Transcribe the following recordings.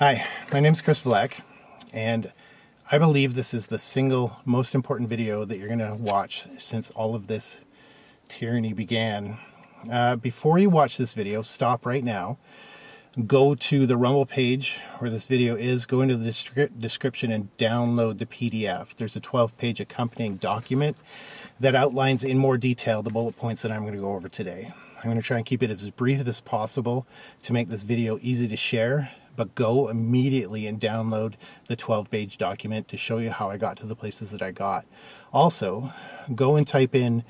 Hi, my name is Chris Black, and I believe this is the single most important video that you're going to watch since all of this tyranny began. Uh, before you watch this video, stop right now. Go to the Rumble page where this video is, go into the descri description and download the PDF. There's a 12 page accompanying document that outlines in more detail the bullet points that I'm going to go over today. I'm going to try and keep it as brief as possible to make this video easy to share but go immediately and download the 12 page document to show you how I got to the places that I got. Also, go and type in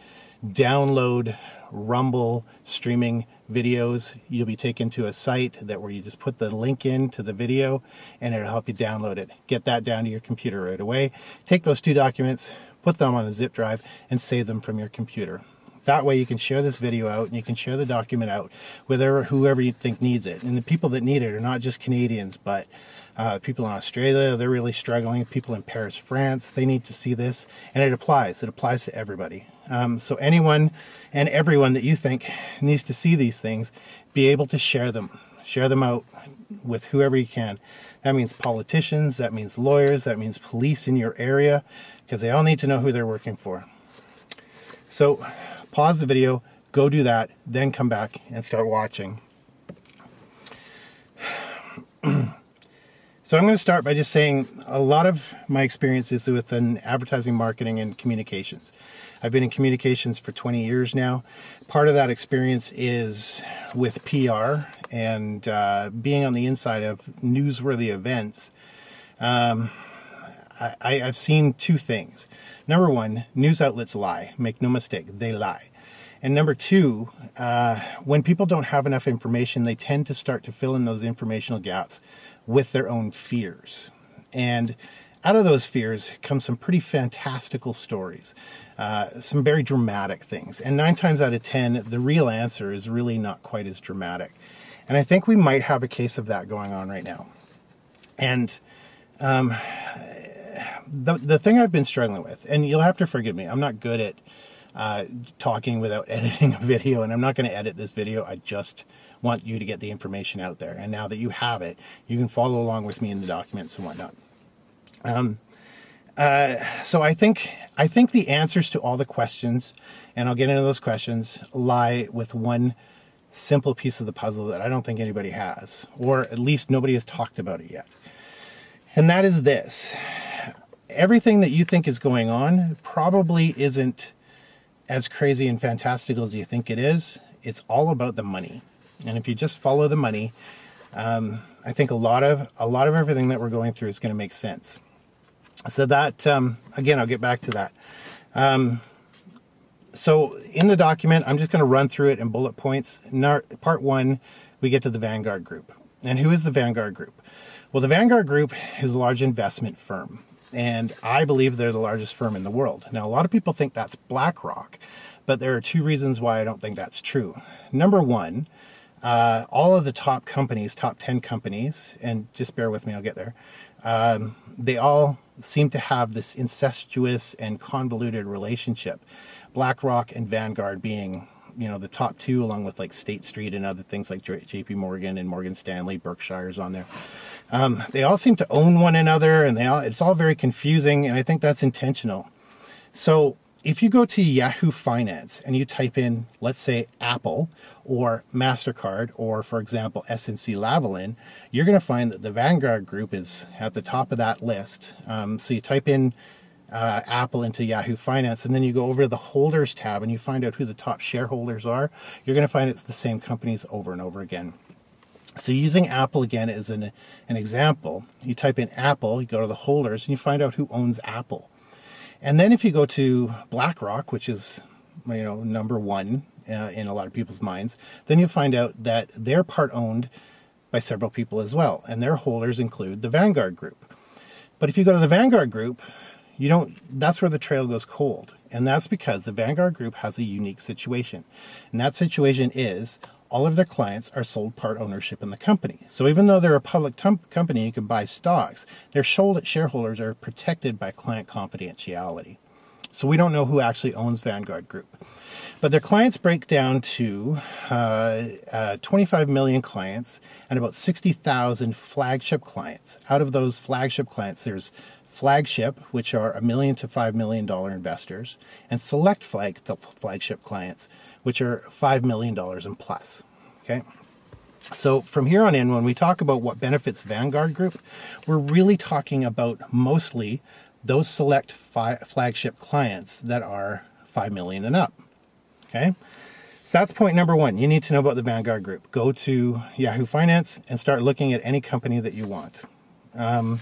download Rumble streaming videos. You'll be taken to a site that where you just put the link in to the video and it'll help you download it. Get that down to your computer right away. Take those two documents, put them on a zip drive, and save them from your computer. That way you can share this video out and you can share the document out with whoever you think needs it. And the people that need it are not just Canadians, but uh, people in Australia, they're really struggling. People in Paris, France, they need to see this. And it applies. It applies to everybody. Um, so anyone and everyone that you think needs to see these things, be able to share them. Share them out with whoever you can. That means politicians, that means lawyers, that means police in your area, because they all need to know who they're working for. So pause the video, go do that, then come back and start watching. so I'm going to start by just saying a lot of my experiences within advertising, marketing, and communications. I've been in communications for 20 years now. Part of that experience is with PR and uh, being on the inside of newsworthy events. Um, I, have seen two things. Number one, news outlets lie. Make no mistake, they lie. And number two, uh, when people don't have enough information, they tend to start to fill in those informational gaps with their own fears. And out of those fears come some pretty fantastical stories, uh, some very dramatic things. And nine times out of ten, the real answer is really not quite as dramatic. And I think we might have a case of that going on right now. And um, the the thing I've been struggling with, and you'll have to forgive me, I'm not good at uh, talking without editing a video, and I'm not going to edit this video. I just want you to get the information out there. And now that you have it, you can follow along with me in the documents and whatnot. Um, uh, so I think I think the answers to all the questions, and I'll get into those questions, lie with one simple piece of the puzzle that I don't think anybody has, or at least nobody has talked about it yet. And that is this everything that you think is going on probably isn't as crazy and fantastical as you think it is. It's all about the money. And if you just follow the money, um, I think a lot of a lot of everything that we're going through is going to make sense. So that um, again, I'll get back to that. Um, so in the document, I'm just going to run through it in bullet points. Part one, we get to the Vanguard Group. And who is the Vanguard Group? Well, the Vanguard Group is a large investment firm and I believe they're the largest firm in the world. Now, a lot of people think that's BlackRock, but there are two reasons why I don't think that's true. Number one, uh, all of the top companies, top 10 companies, and just bear with me, I'll get there, um, they all seem to have this incestuous and convoluted relationship. BlackRock and Vanguard being you know the top two along with like state street and other things like jp morgan and morgan stanley berkshire's on there. Um, they all seem to own one another and they all it's all very confusing and i think that's intentional. So if you go to yahoo finance and you type in let's say apple or mastercard or for example snc lavalin you're going to find that the vanguard group is at the top of that list. Um, so you type in uh, Apple into Yahoo Finance, and then you go over to the holders tab and you find out who the top shareholders are, you're going to find it's the same companies over and over again. So using Apple again as an, an example, you type in Apple, you go to the holders, and you find out who owns Apple. And then if you go to BlackRock, which is you know number one uh, in a lot of people's minds, then you find out that they're part owned by several people as well, and their holders include the Vanguard Group. But if you go to the Vanguard Group, you don't that's where the trail goes cold and that's because the vanguard group has a unique situation and that situation is all of their clients are sold part ownership in the company so even though they're a public company you can buy stocks their shareholders are protected by client confidentiality So we don't know who actually owns Vanguard Group. But their clients break down to uh, uh, 25 million clients and about 60,000 flagship clients. Out of those flagship clients, there's flagship, which are a million to five million dollar investors, and select flag flagship clients, which are five million dollars and plus. Okay. So from here on in, when we talk about what benefits Vanguard Group, we're really talking about mostly those select fi- flagship clients that are five million and up. Okay. So that's point number one. You need to know about the Vanguard Group. Go to Yahoo Finance and start looking at any company that you want. Um,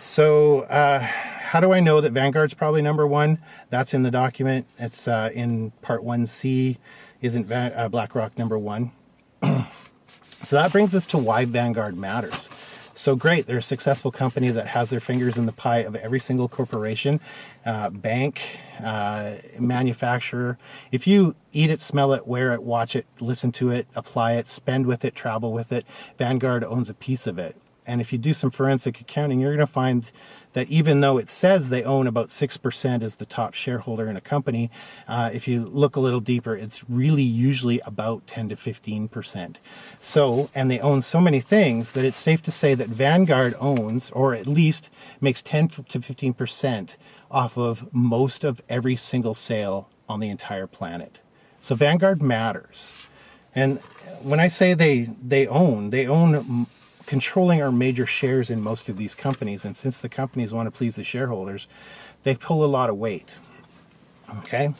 so, uh, how do I know that Vanguard's probably number one? That's in the document. It's uh, in part 1C. Isn't Van- uh, BlackRock number one? so that brings us to why Vanguard matters. So great, they're a successful company that has their fingers in the pie of every single corporation, uh, bank, uh, manufacturer. If you eat it, smell it, wear it, watch it, listen to it, apply it, spend with it, travel with it, Vanguard owns a piece of it. And if you do some forensic accounting, you're going to find that even though it says they own about 6% as the top shareholder in a company, uh, if you look a little deeper, it's really usually about 10 to 15%. So, and they own so many things that it's safe to say that Vanguard owns, or at least makes 10 to 15% off of most of every single sale on the entire planet. So Vanguard matters. And when I say they, they own, they own controlling our major shares in most of these companies. And since the companies want to please the shareholders, they pull a lot of weight. Okay?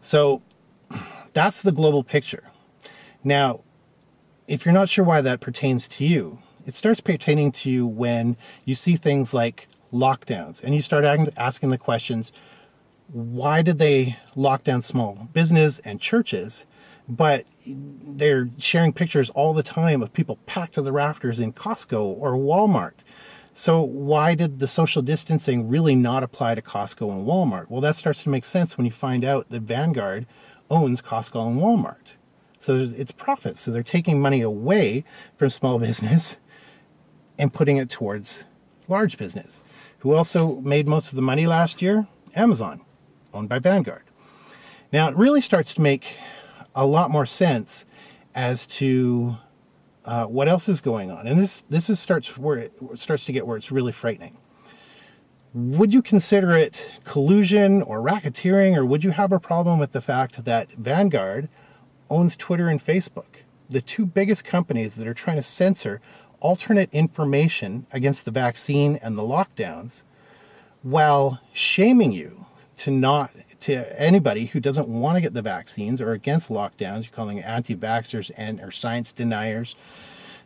So that's the global picture. Now, if you're not sure why that pertains to you, it starts pertaining to you when you see things like lockdowns and you start asking the questions why did they lock down small business and churches but they're sharing pictures all the time of people packed to the rafters in Costco or Walmart. So why did the social distancing really not apply to Costco and Walmart? Well, that starts to make sense when you find out that Vanguard owns Costco and Walmart. So it's profit. So they're taking money away from small business and putting it towards large business. Who also made most of the money last year? Amazon, owned by Vanguard. Now it really starts to make a lot more sense as to uh, what else is going on. And this this is starts where it starts to get where it's really frightening. Would you consider it collusion or racketeering, or would you have a problem with the fact that Vanguard owns Twitter and Facebook, the two biggest companies that are trying to censor alternate information against the vaccine and the lockdowns, while shaming you to not to anybody who doesn't want to get the vaccines or against lockdowns, you're calling anti-vaxxers and or science deniers.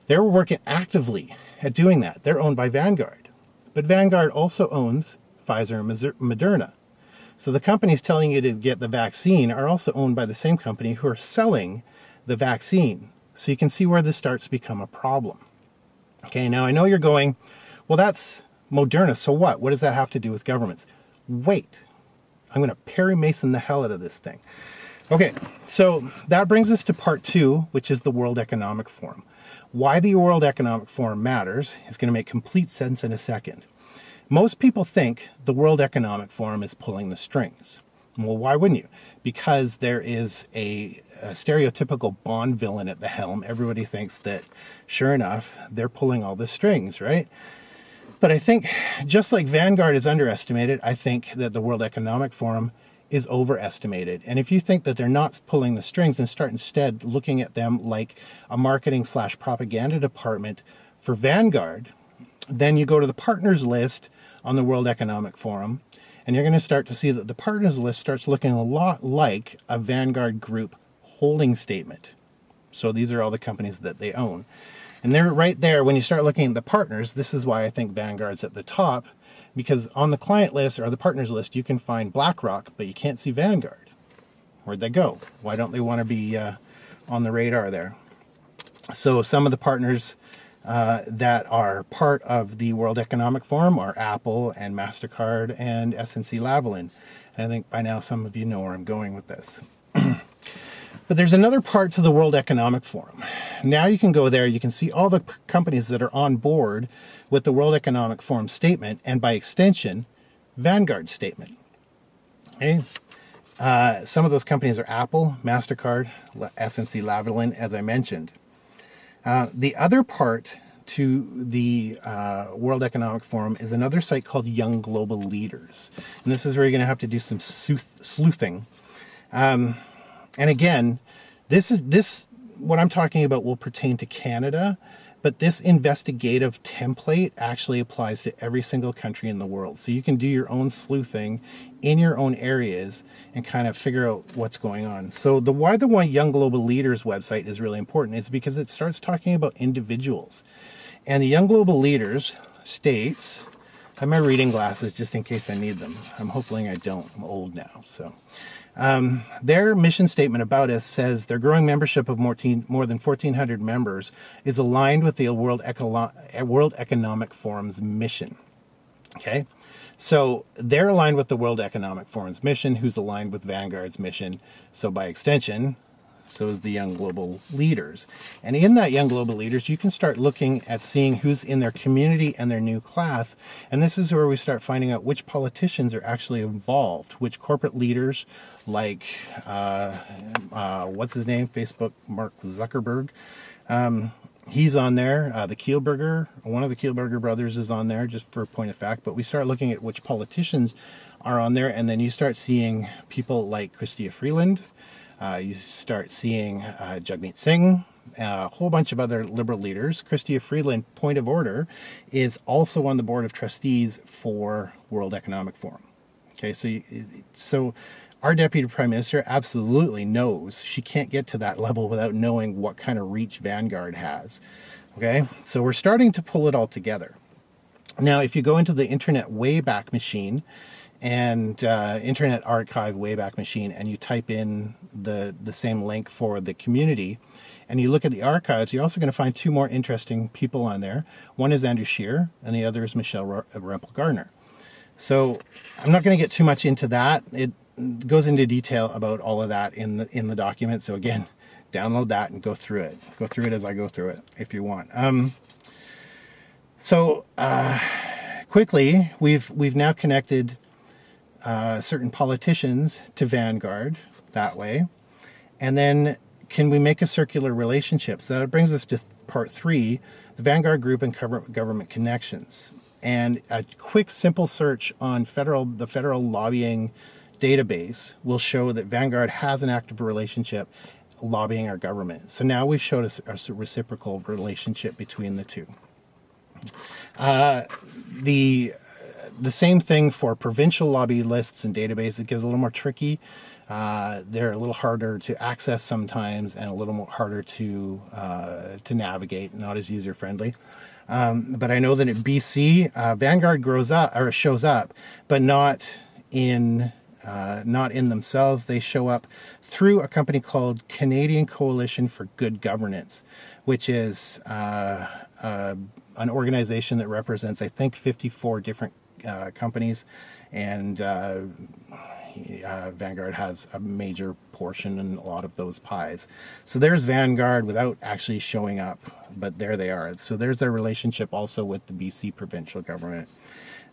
They're working actively at doing that. They're owned by Vanguard. But Vanguard also owns Pfizer and Moderna. So the companies telling you to get the vaccine are also owned by the same company who are selling the vaccine. So you can see where this starts to become a problem. Okay, now I know you're going, well, that's Moderna. So what? What does that have to do with governments? Wait, I'm going to Perry Mason the hell out of this thing. Okay, so that brings us to part two, which is the World Economic Forum. Why the World Economic Forum matters is going to make complete sense in a second. Most people think the World Economic Forum is pulling the strings. Well, why wouldn't you? Because there is a, a, stereotypical Bond villain at the helm. Everybody thinks that, sure enough, they're pulling all the strings, right? But I think just like Vanguard is underestimated, I think that the World Economic Forum is overestimated. And if you think that they're not pulling the strings and start instead looking at them like a marketing slash propaganda department for Vanguard, then you go to the partners list on the World Economic Forum, and you're going to start to see that the partners list starts looking a lot like a Vanguard Group holding statement. So these are all the companies that they own. And they're right there when you start looking at the partners. This is why I think Vanguard's at the top because on the client list or the partners list, you can find BlackRock, but you can't see Vanguard. Where'd they go? Why don't they want to be uh, on the radar there? So some of the partners uh, that are part of the World Economic Forum are Apple and MasterCard and SNC Lavalin. And I think by now some of you know where I'm going with this. But there's another part to the World Economic Forum. Now you can go there, you can see all the companies that are on board with the World Economic Forum statement, and by extension, Vanguard statement. Okay. Uh, some of those companies are Apple, MasterCard, SNC Lavalin, as I mentioned. Uh, the other part to the uh, World Economic Forum is another site called Young Global Leaders. And this is where you're going to have to do some sleuthing. Um, and again, this is this what I'm talking about will pertain to Canada, but this investigative template actually applies to every single country in the world. So you can do your own sleuthing in your own areas and kind of figure out what's going on. So the why the Why Young Global Leaders website is really important is because it starts talking about individuals. And the Young Global Leaders states, I have my reading glasses just in case I need them. I'm hoping I don't. I'm old now, so. Um, their mission statement about us says their growing membership of more, teen, more than 1,400 members is aligned with the World, World Economic Forum's mission. Okay, so they're aligned with the World Economic Forum's mission, who's aligned with Vanguard's mission. So by extension, so is the young global leaders. And in that young global leaders, you can start looking at seeing who's in their community and their new class. And this is where we start finding out which politicians are actually involved, which corporate leaders, like uh, uh, what's his name, Facebook, Mark Zuckerberg. Um, he's on there. Uh, the Kielburger, one of the Kielburger brothers is on there, just for a point of fact. But we start looking at which politicians are on there, and then you start seeing people like Chrystia Freeland, uh, you start seeing uh, Jagmeet Singh, a whole bunch of other liberal leaders. Chrystia Freeland, point of order, is also on the board of trustees for World Economic Forum. Okay, so you, so our deputy prime minister absolutely knows she can't get to that level without knowing what kind of reach Vanguard has. Okay, so we're starting to pull it all together. Now, if you go into the Internet Wayback Machine, and uh, Internet Archive Wayback Machine, and you type in the the same link for the community, and you look at the archives, you're also going to find two more interesting people on there. One is Andrew Scheer, and the other is Michelle Rempel Garner. So I'm not going to get too much into that. It goes into detail about all of that in the in the document. So again, download that and go through it. Go through it as I go through it if you want. Um, so uh, quickly, we've we've now connected uh, certain politicians to Vanguard that way. And then can we make a circular relationship? So that brings us to part three the Vanguard Group and government connections. And a quick, simple search on federal the federal lobbying database will show that Vanguard has an active relationship lobbying our government. So now we've showed a, a reciprocal relationship between the two. Uh, the the same thing for provincial lobby lists and databases. It gets a little more tricky. Uh, they're a little harder to access sometimes and a little more harder to uh, to navigate, not as user friendly. Um, but I know that at BC, uh, Vanguard grows up or shows up, but not in uh, not in themselves. They show up through a company called Canadian Coalition for Good Governance, which is uh, uh, an organization that represents, I think, 54 different uh, companies, and uh, uh, Vanguard has a major portion in a lot of those pies. So there's Vanguard without actually showing up, but there they are. So there's their relationship also with the BC provincial government.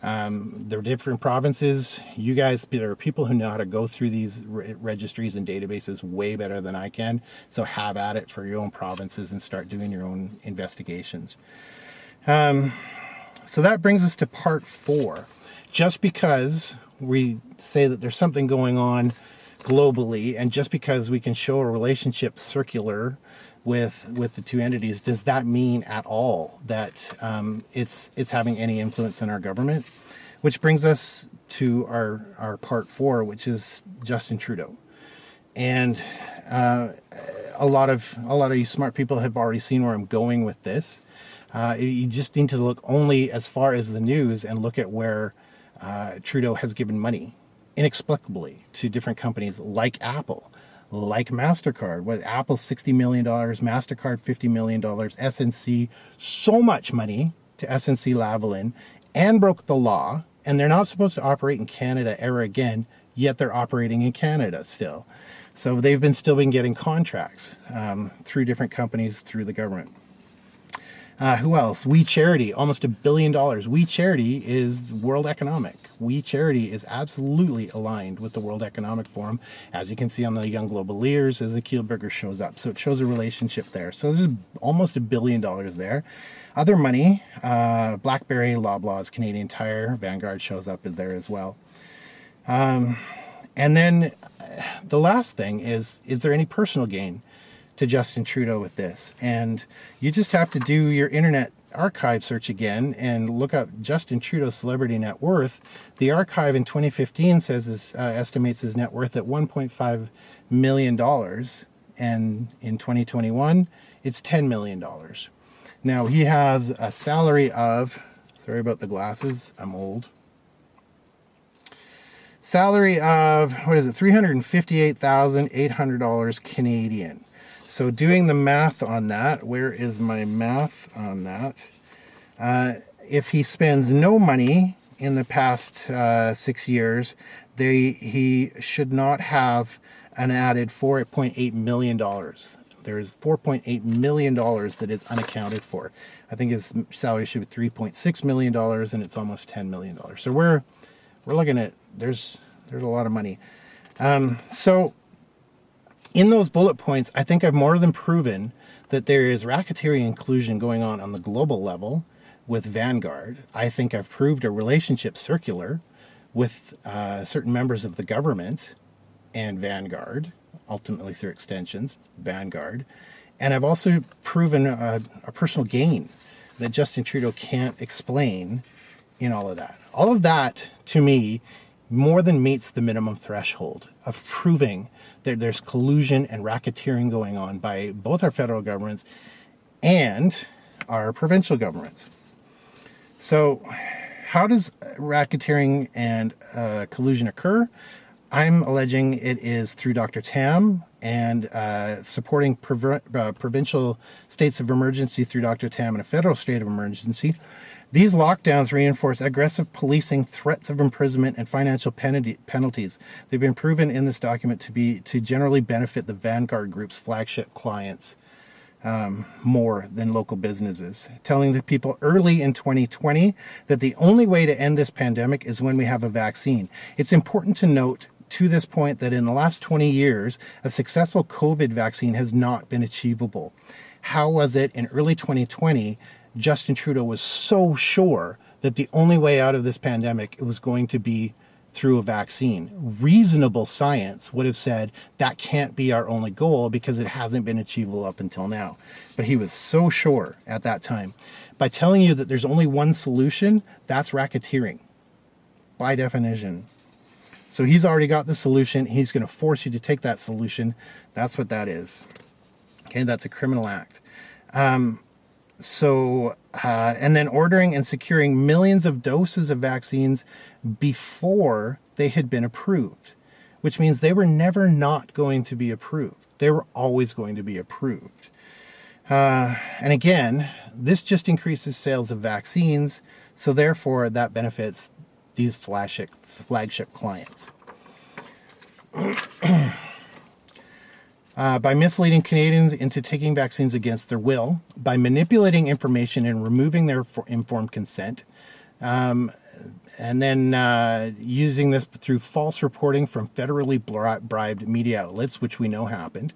Um, they're different provinces. You guys, there are people who know how to go through these re- registries and databases way better than I can. So have at it for your own provinces and start doing your own investigations. Um, so that brings us to part four. Just because we say that there's something going on globally, and just because we can show a relationship circular with with the two entities, does that mean at all that um, it's it's having any influence in our government? Which brings us to our our part four, which is Justin Trudeau, and uh, a lot of a lot of you smart people have already seen where I'm going with this. Uh, you just need to look only as far as the news and look at where uh, Trudeau has given money inexplicably to different companies like Apple, like MasterCard. With Apple $60 million, MasterCard $50 million, SNC, so much money to SNC Lavalin and broke the law. And they're not supposed to operate in Canada ever again, yet they're operating in Canada still. So they've been still been getting contracts um, through different companies through the government. Uh, who else? We Charity, almost a billion dollars. We Charity is World Economic. We Charity is absolutely aligned with the World Economic Forum, as you can see on the Young Global Leaders as the Kielburger shows up. So it shows a relationship there. So there's almost a billion dollars there. Other money, uh, BlackBerry, Loblaws, Canadian Tire, Vanguard shows up there as well. Um, and then uh, the last thing is: is there any personal gain? To Justin Trudeau with this. And you just have to do your internet archive search again and look up Justin Trudeau's celebrity net worth. The archive in 2015 says his, uh, estimates his net worth at 1.5 million dollars, and in 2021 it's 10 million dollars. Now he has a salary of sorry about the glasses, I'm old. Salary of what is it? $358,800 Canadian. So doing the math on that, where is my math on that? Uh, if he spends no money in the past uh, six years, they, he should not have an added $4.8 million. There is $4.8 million that is unaccounted for. I think his salary should be $3.6 million and it's almost $10 million. So we're, we're looking at, there's, there's a lot of money. Um, so in those bullet points, I think I've more than proven that there is racketeering collusion going on on the global level with Vanguard. I think I've proved a relationship circular with uh, certain members of the government and Vanguard, ultimately through extensions, Vanguard. And I've also proven a, a personal gain that Justin Trudeau can't explain in all of that. All of that, to me, more than meets the minimum threshold of proving that there's collusion and racketeering going on by both our federal governments and our provincial governments. So, how does racketeering and uh, collusion occur? I'm alleging it is through Dr. Tam and uh, supporting uh, provincial states of emergency through Dr. Tam and a federal state of emergency these lockdowns reinforce aggressive policing, threats of imprisonment, and financial penalties. They've been proven in this document to be to generally benefit the Vanguard Group's flagship clients um, more than local businesses. Telling the people early in 2020 that the only way to end this pandemic is when we have a vaccine. It's important to note to this point that in the last 20 years, a successful COVID vaccine has not been achievable. How was it in early 2020 Justin Trudeau was so sure that the only way out of this pandemic was going to be through a vaccine. Reasonable science would have said that can't be our only goal because it hasn't been achievable up until now. But he was so sure at that time. By telling you that there's only one solution, that's racketeering by definition. So he's already got the solution. He's going to force you to take that solution. That's what that is. Okay, that's a criminal act. Um, so, uh, and then ordering and securing millions of doses of vaccines before they had been approved, which means they were never not going to be approved. They were always going to be approved. Uh, and again, this just increases sales of vaccines, so therefore that benefits these flagship, flagship clients. uh, by misleading Canadians into taking vaccines against their will, by manipulating information and removing their informed consent, um, and then uh, using this through false reporting from federally bribed media outlets, which we know happened,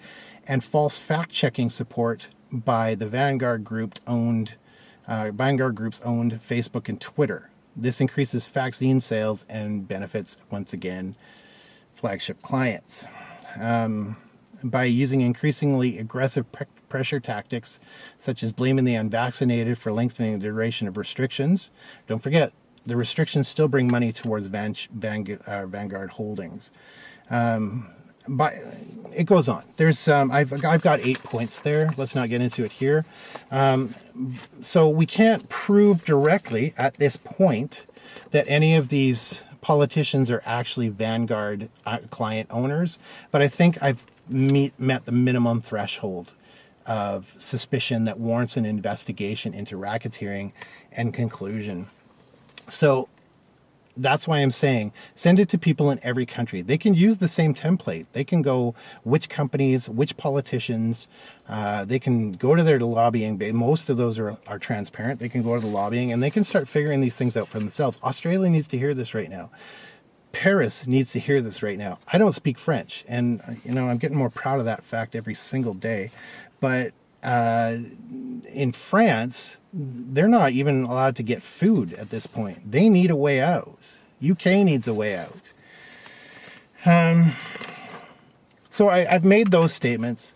and false fact checking support by the Vanguard Group owned uh, Vanguard Group's owned Facebook and Twitter. This increases vaccine sales and benefits once again flagship clients. Um, by using increasingly aggressive pre- pressure tactics, such as blaming the unvaccinated for lengthening the duration of restrictions. Don't forget, the restrictions still bring money towards Van, Van, uh, Vanguard holdings. Um, but it goes on. There's um, I've I've got eight points there. Let's not get into it here. Um, so we can't prove directly at this point that any of these politicians are actually Vanguard uh, client owners, but I think I've meet, met the minimum threshold of suspicion that warrants an investigation into racketeering and conclusion. So that's why I'm saying send it to people in every country. They can use the same template. They can go which companies, which politicians. Uh, they can go to their lobbying. Most of those are, are transparent. They can go to the lobbying and they can start figuring these things out for themselves. Australia needs to hear this right now. Paris needs to hear this right now. I don't speak French, and you know I'm getting more proud of that fact every single day. But uh, in France, they're not even allowed to get food at this point. They need a way out. UK needs a way out. Um, so I, have made those statements.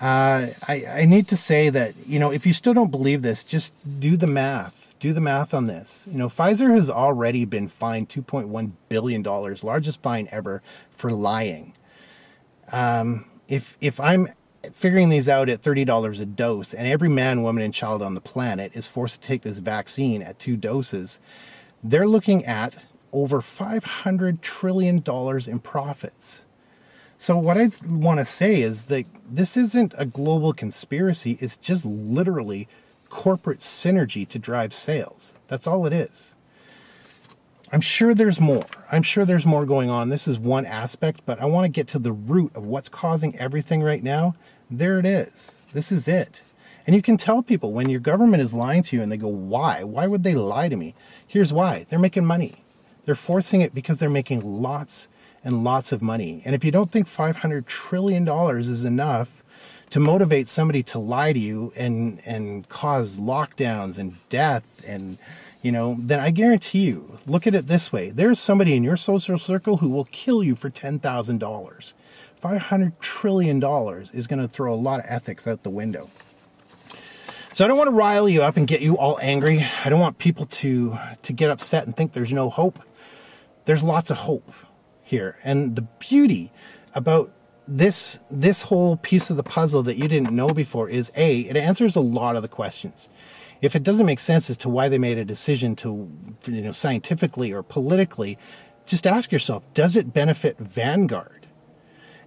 Uh, I, I need to say that, you know, if you still don't believe this, just do the math. Do the math on this. You know, Pfizer has already been fined $2.1 billion, largest fine ever, for lying. Um, if if I'm figuring these out at $30 a dose, and every man, woman, and child on the planet is forced to take this vaccine at two doses, they're looking at over $500 trillion in profits. So, what I want to say is that this isn't a global conspiracy, it's just literally corporate synergy to drive sales. That's all it is. I'm sure there's more. I'm sure there's more going on. This is one aspect, but I want to get to the root of what's causing everything right now. There it is. This is it. And you can tell people when your government is lying to you and they go, Why? Why would they lie to me? Here's why they're making money. They're forcing it because they're making lots and lots of money. And if you don't think $500 trillion is enough to motivate somebody to lie to you and, and cause lockdowns and death and you know, then I guarantee you, look at it this way there's somebody in your social circle who will kill you for $10,000. $500 trillion is going to throw a lot of ethics out the window. So I don't want to rile you up and get you all angry. I don't want people to to get upset and think there's no hope. There's lots of hope here. And the beauty about this this whole piece of the puzzle that you didn't know before is a it answers a lot of the questions if it doesn't make sense as to why they made a decision to, you know, scientifically or politically, just ask yourself, does it benefit Vanguard?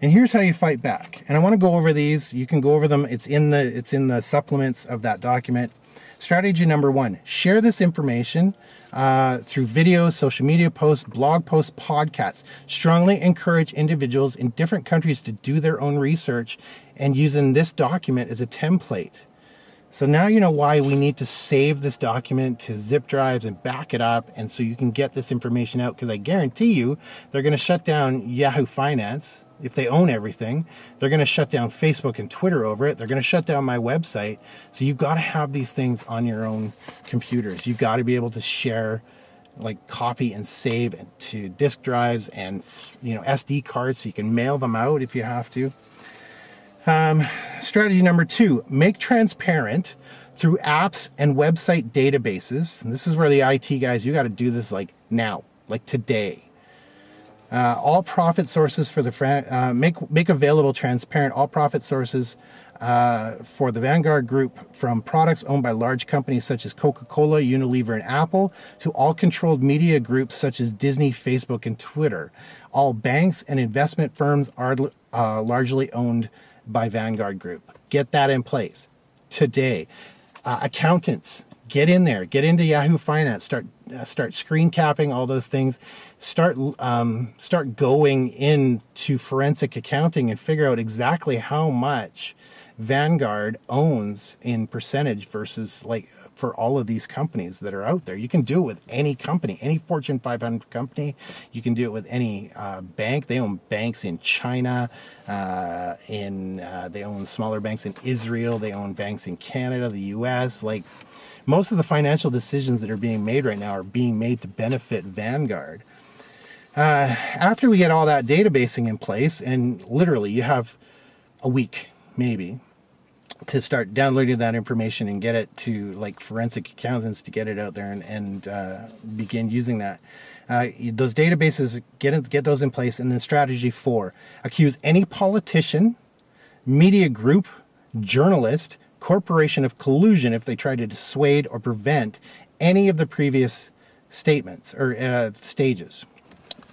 And here's how you fight back. And I want to go over these. You can go over them. It's in the it's in the supplements of that document. Strategy number one: share this information uh, through videos, social media posts, blog posts, podcasts. Strongly encourage individuals in different countries to do their own research and using this document as a template. So now you know why we need to save this document to zip drives and back it up. And so you can get this information out because I guarantee you they're going to shut down Yahoo Finance if they own everything. They're going to shut down Facebook and Twitter over it. They're going to shut down my website. So you've got to have these things on your own computers. You've got to be able to share like copy and save to disk drives and you know SD cards so you can mail them out if you have to. Um, strategy number two make transparent through apps and website databases. And this is where the IT guys, you got to do this like now, like today. Uh, all profit sources for the uh, make make available transparent all profit sources uh, for the Vanguard Group from products owned by large companies such as Coca-Cola, Unilever, and Apple to all controlled media groups such as Disney, Facebook, and Twitter. All banks and investment firms are uh, largely owned by Vanguard Group. Get that in place today. Uh, accountants, get in there, get into Yahoo Finance, start uh, start screen capping all those things, start um, start going into forensic accounting and figure out exactly how much Vanguard owns in percentage versus like for all of these companies that are out there. You can do it with any company, any Fortune 500 company. You can do it with any uh, bank. They own banks in China, uh, in uh, they own smaller banks in Israel. They own banks in Canada, the U.S. Like most of the financial decisions that are being made right now are being made to benefit Vanguard. Uh, after we get all that databasing in place, and literally you have a week maybe to start downloading that information and get it to like forensic accountants to get it out there and, and uh, begin using that. Uh, those databases, get it, get those in place. And then strategy four, accuse any politician, media group, journalist, corporation of collusion if they try to dissuade or prevent any of the previous statements or uh, stages.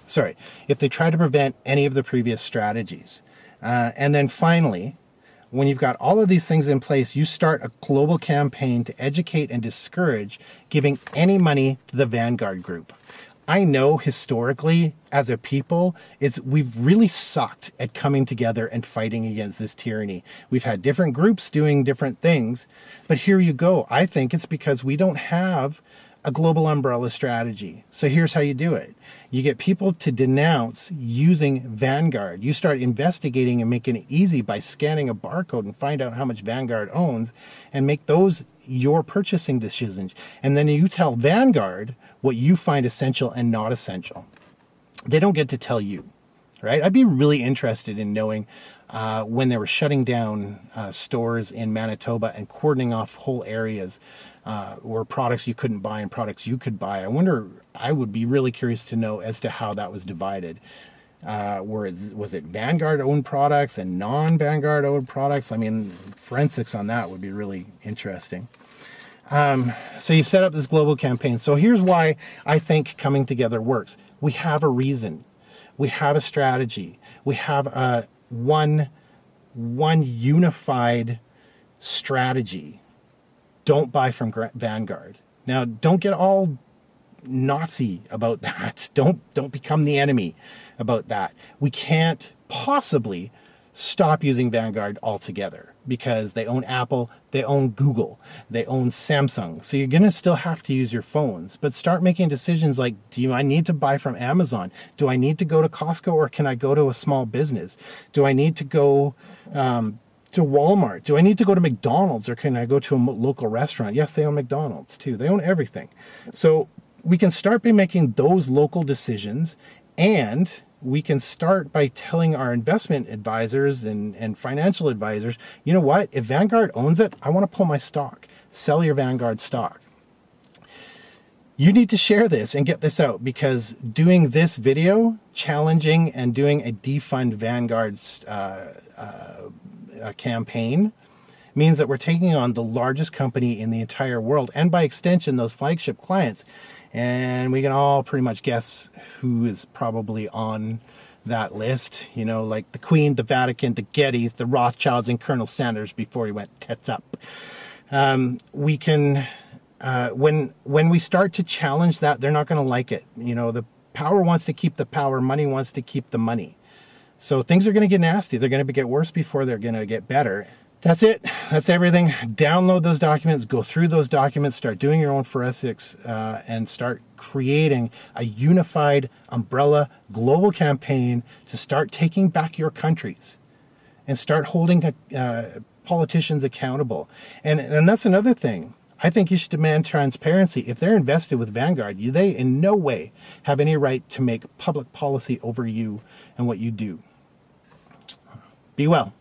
Sorry, if they try to prevent any of the previous strategies. Uh, and then finally, when you've got all of these things in place, you start a global campaign to educate and discourage giving any money to the Vanguard Group. I know historically as a people, it's we've really sucked at coming together and fighting against this tyranny. We've had different groups doing different things, but here you go. I think it's because we don't have a global umbrella strategy. So here's how you do it. You get people to denounce using Vanguard. You start investigating and making it easy by scanning a barcode and find out how much Vanguard owns and make those your purchasing decisions. And then you tell Vanguard what you find essential and not essential. They don't get to tell you, right? I'd be really interested in knowing uh, when they were shutting down uh, stores in Manitoba and cordoning off whole areas uh, where products you couldn't buy and products you could buy. I wonder, I would be really curious to know as to how that was divided. Uh, were it, was it Vanguard owned products and non Vanguard owned products? I mean, forensics on that would be really interesting. Um, so you set up this global campaign. So here's why I think coming together works. We have a reason. We have a strategy. We have a one one unified strategy. Don't buy from Vanguard. Now, don't get all Nazi about that. Don't don't become the enemy about that. We can't possibly stop using Vanguard altogether because they own Apple, they own Google, they own Samsung. So you're going to still have to use your phones, but start making decisions like do I need to buy from Amazon? Do I need to go to Costco or can I go to a small business? Do I need to go um, to Walmart? Do I need to go to McDonald's or can I go to a local restaurant? Yes, they own McDonald's too. They own everything. So we can start by making those local decisions and we can start by telling our investment advisors and, and financial advisors, you know what? If Vanguard owns it, I want to pull my stock. Sell your Vanguard stock. You need to share this and get this out because doing this video, challenging and doing a defund Vanguard uh, uh, campaign means that we're taking on the largest company in the entire world and by extension, those flagship clients and we can all pretty much guess who is probably on that list. You know, like the Queen, the Vatican, the Gettys, the Rothschilds, and Colonel Sanders before he went tits up. Um, we can, uh, when when we start to challenge that, they're not going to like it. You know, the power wants to keep the power, money wants to keep the money. So things are going to get nasty. They're going to get worse before they're going to get better that's it. That's everything. Download those documents, go through those documents, start doing your own forensics, uh, and start creating a unified umbrella global campaign to start taking back your countries and start holding uh, politicians accountable. And, and that's another thing. I think you should demand transparency. If they're invested with Vanguard, they in no way have any right to make public policy over you and what you do. Be well.